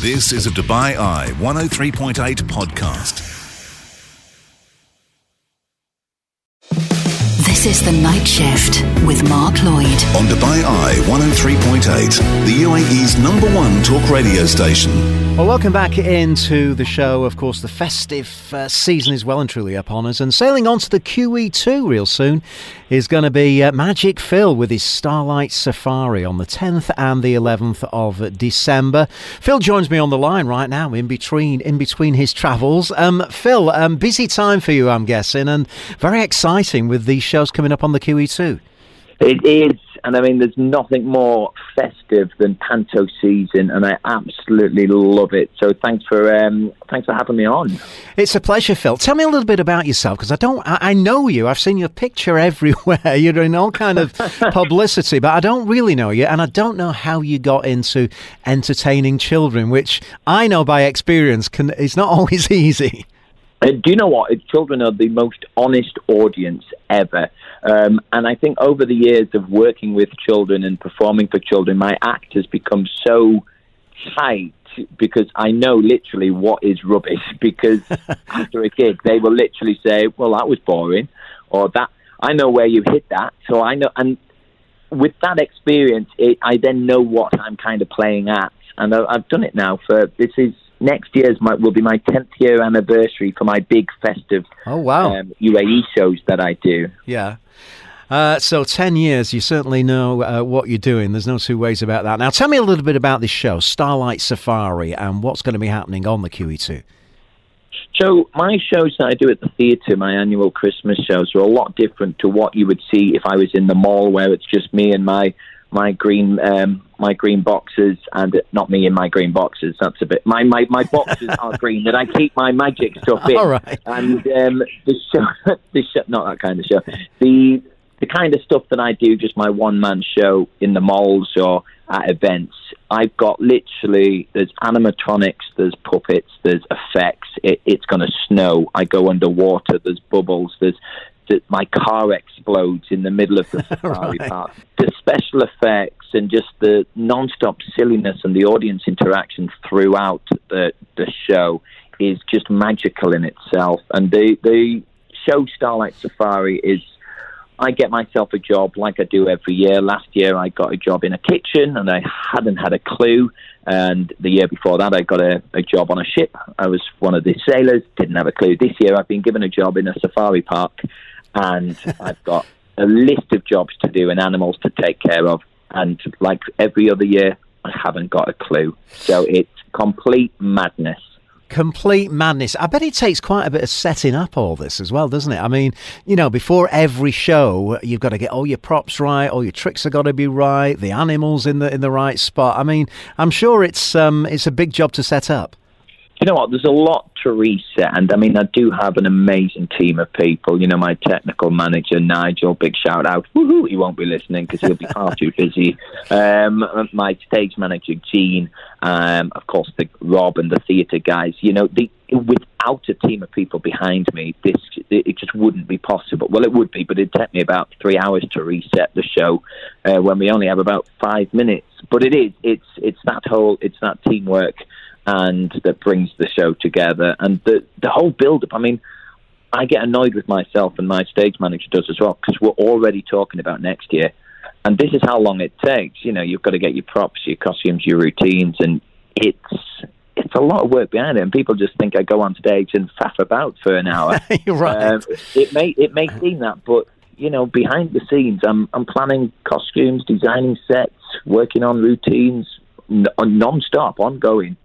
This is a Dubai Eye 103.8 podcast. This is the night shift with Mark Lloyd on Dubai Eye 103.8, the UAE's number one talk radio station. Well, welcome back into the show. Of course, the festive uh, season is well and truly upon us, and sailing on to the QE2 real soon is going to be uh, Magic Phil with his Starlight Safari on the 10th and the 11th of December. Phil joins me on the line right now in between in between his travels. Um, Phil, um, busy time for you, I'm guessing, and very exciting with these shows coming up on the QE2. It is and I mean, there's nothing more festive than Panto season, and I absolutely love it. So thanks for um, thanks for having me on. It's a pleasure, Phil. Tell me a little bit about yourself because I don't, I, I, know you. I've seen your picture everywhere. You're in all kind of publicity, but I don't really know you, and I don't know how you got into entertaining children, which I know by experience can it's not always easy. Uh, do you know what? Children are the most honest audience ever. Um, and I think over the years of working with children and performing for children, my act has become so tight because I know literally what is rubbish. Because after a gig, they will literally say, "Well, that was boring," or "That I know where you hit that." So I know, and with that experience, it, I then know what I'm kind of playing at, and I, I've done it now for this is next year's my, will be my 10th year anniversary for my big festive oh wow um, UAE shows that I do. Yeah. Uh, so, 10 years, you certainly know uh, what you're doing. There's no two ways about that. Now, tell me a little bit about this show, Starlight Safari, and what's going to be happening on the QE2. So, my shows that I do at the theatre, my annual Christmas shows, are a lot different to what you would see if I was in the mall where it's just me and my my green um, my green boxes and not me in my green boxes. That's a bit my my, my boxes are green that I keep my magic stuff in. All right. And um, the show, the show, not that kind of show. The the kind of stuff that I do, just my one man show in the malls or at events. I've got literally there's animatronics, there's puppets, there's effects. It, it's going to snow. I go underwater. There's bubbles. There's that my car explodes in the middle of the safari right. park. The special effects and just the non-stop silliness and the audience interaction throughout the the show is just magical in itself. And the the show Starlight Safari is. I get myself a job like I do every year. Last year, I got a job in a kitchen, and I hadn't had a clue. And the year before that, I got a, a job on a ship. I was one of the sailors, didn't have a clue. This year, I've been given a job in a safari park and I've got a list of jobs to do and animals to take care of. And like every other year, I haven't got a clue. So it's complete madness. Complete madness. I bet it takes quite a bit of setting up all this as well, doesn't it? I mean, you know, before every show, you've got to get all your props right, all your tricks have got to be right, the animals in the in the right spot. I mean, I'm sure it's um, it's a big job to set up you know what? There's a lot to reset, and I mean, I do have an amazing team of people. You know, my technical manager Nigel, big shout out. Woohoo! He won't be listening because he'll be far too busy. Um, my stage manager Gene, um, of course, the Rob and the theatre guys. You know, the, without a team of people behind me, this it just wouldn't be possible. Well, it would be, but it'd take me about three hours to reset the show uh, when we only have about five minutes. But it is, it's it's that whole, it's that teamwork and that brings the show together. And the the whole build up. I mean, I get annoyed with myself, and my stage manager does as well, because we're already talking about next year, and this is how long it takes. You know, you've got to get your props, your costumes, your routines, and it's it's a lot of work behind it. And people just think I go on stage and faff about for an hour. You're right. Um, it may it may seem that, but you know, behind the scenes, I'm I'm planning costumes, designing sets, working on routines, non-stop, ongoing.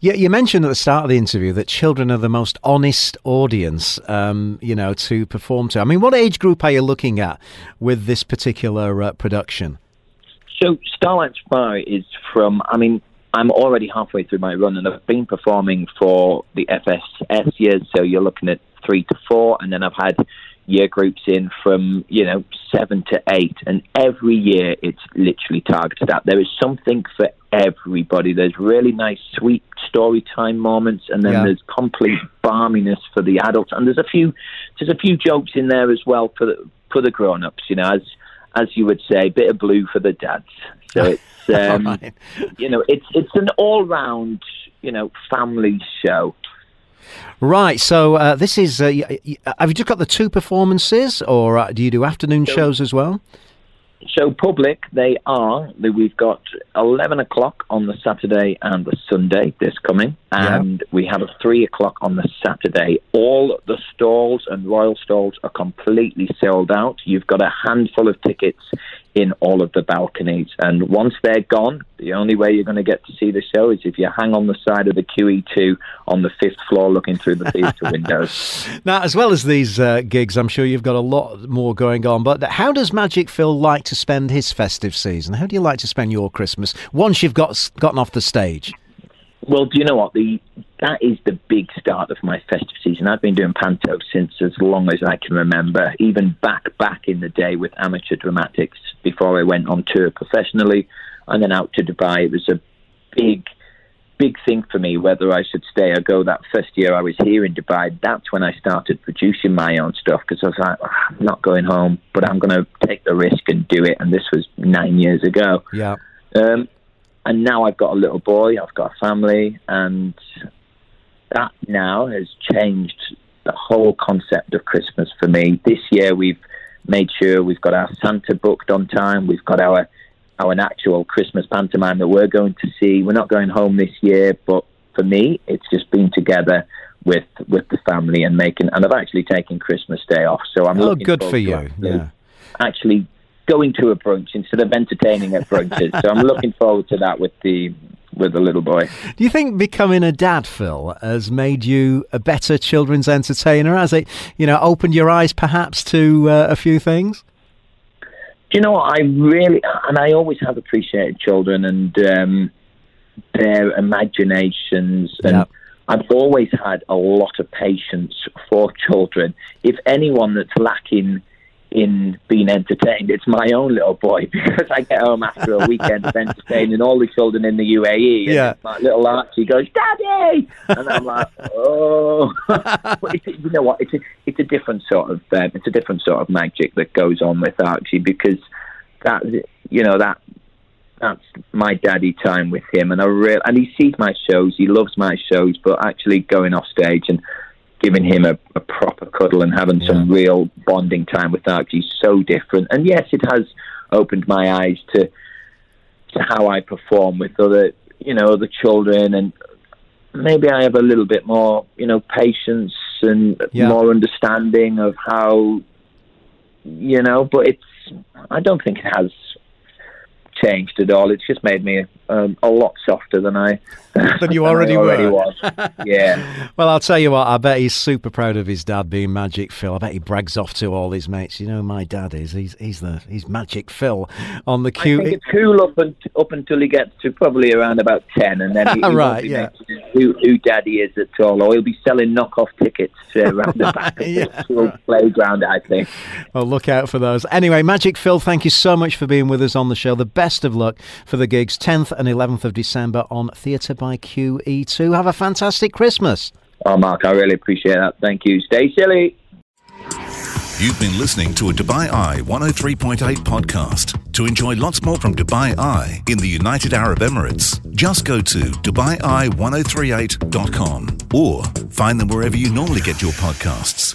Yeah, you mentioned at the start of the interview that children are the most honest audience, um, you know, to perform to. I mean, what age group are you looking at with this particular uh, production? So, Starlight Safari is from, I mean, I'm already halfway through my run and I've been performing for the FSS years, so you're looking at three to four, and then I've had year groups in from you know seven to eight, and every year it's literally targeted at. There is something for everybody. There's really nice, sweet story time moments, and then yeah. there's complete balminess for the adults, and there's a few there's a few jokes in there as well for the for the grown ups. You know, as as you would say, a bit of blue for the dads. So it's um, you know it's it's an all round you know, family show. Right. So uh, this is. Uh, have you just got the two performances, or uh, do you do afternoon so, shows as well? So public, they are. We've got eleven o'clock on the Saturday and the Sunday this coming, and we have a three o'clock on the Saturday. All the stalls and royal stalls are completely sold out. You've got a handful of tickets in all of the balconies. And once they're gone, the only way you're going to get to see the show is if you hang on the side of the QE2 on the fifth floor looking through the theatre windows. Now, as well as these uh, gigs, I'm sure you've got a lot more going on. But how does Magic Phil like to spend his festive season? How do you like to spend your Christmas once you've got gotten off the stage? Well, do you know what the that is the big start of my festive season. I've been doing panto since as long as I can remember, even back back in the day with amateur dramatics before I went on tour professionally and then out to Dubai. It was a big big thing for me whether I should stay or go. That first year I was here in Dubai, that's when I started producing my own stuff because I was like, oh, I'm not going home, but I'm going to take the risk and do it. And this was nine years ago. Yeah. Um, and now I've got a little boy, I've got a family, and that now has changed the whole concept of Christmas for me. This year we've made sure we've got our Santa booked on time. We've got our our actual Christmas pantomime that we're going to see. We're not going home this year, but for me, it's just being together with with the family and making. And I've actually taken Christmas Day off, so I'm. Oh, good for you! Yeah. Actually, going to a brunch instead of entertaining at brunches. so I'm looking forward to that with the with the little boy. Do you think becoming a dad, Phil, has made you a better children's entertainer? Has it, you know, opened your eyes perhaps to uh, a few things? Do you know what? I really, and I always have appreciated children and um, their imaginations and. Yep. I've always had a lot of patience for children. If anyone that's lacking in being entertained. It's my own little boy because I get home after a weekend of entertaining all the children in the UAE. yeah. my little Archie goes, Daddy! And I'm like, oh. you know what? It's a, it's a different sort of um, it's a different sort of magic that goes on with Archie because that you know that that's my daddy time with him, and I real and he sees my shows, he loves my shows, but actually going off stage and giving him a, a proper cuddle and having yeah. some real bonding time with Archie is so different. And yes, it has opened my eyes to to how I perform with other you know other children and maybe I have a little bit more you know patience and yeah. more understanding of how you know but it's I don't think it has changed at all. It's just made me um, a lot softer than I than you already, already were. was. Yeah. well, I'll tell you what. I bet he's super proud of his dad being Magic Phil. I bet he brags off to all his mates. You know, my dad is. He's he's the he's Magic Phil on the queue. I think it's cool up, and, up until he gets to probably around about ten, and then he, he right, yeah. who who daddy is at all, or he'll be selling knockoff tickets uh, around the back of yeah, the playground. I think. Well, look out for those. Anyway, Magic Phil, thank you so much for being with us on the show. The best of luck for the gigs, 10th and 11th of December on Theatre by QE2. Have a fantastic Christmas. Oh, Mark, I really appreciate that. Thank you. Stay silly. You've been listening to a Dubai Eye 103.8 podcast. To enjoy lots more from Dubai Eye in the United Arab Emirates, just go to DubaiEye1038.com or find them wherever you normally get your podcasts.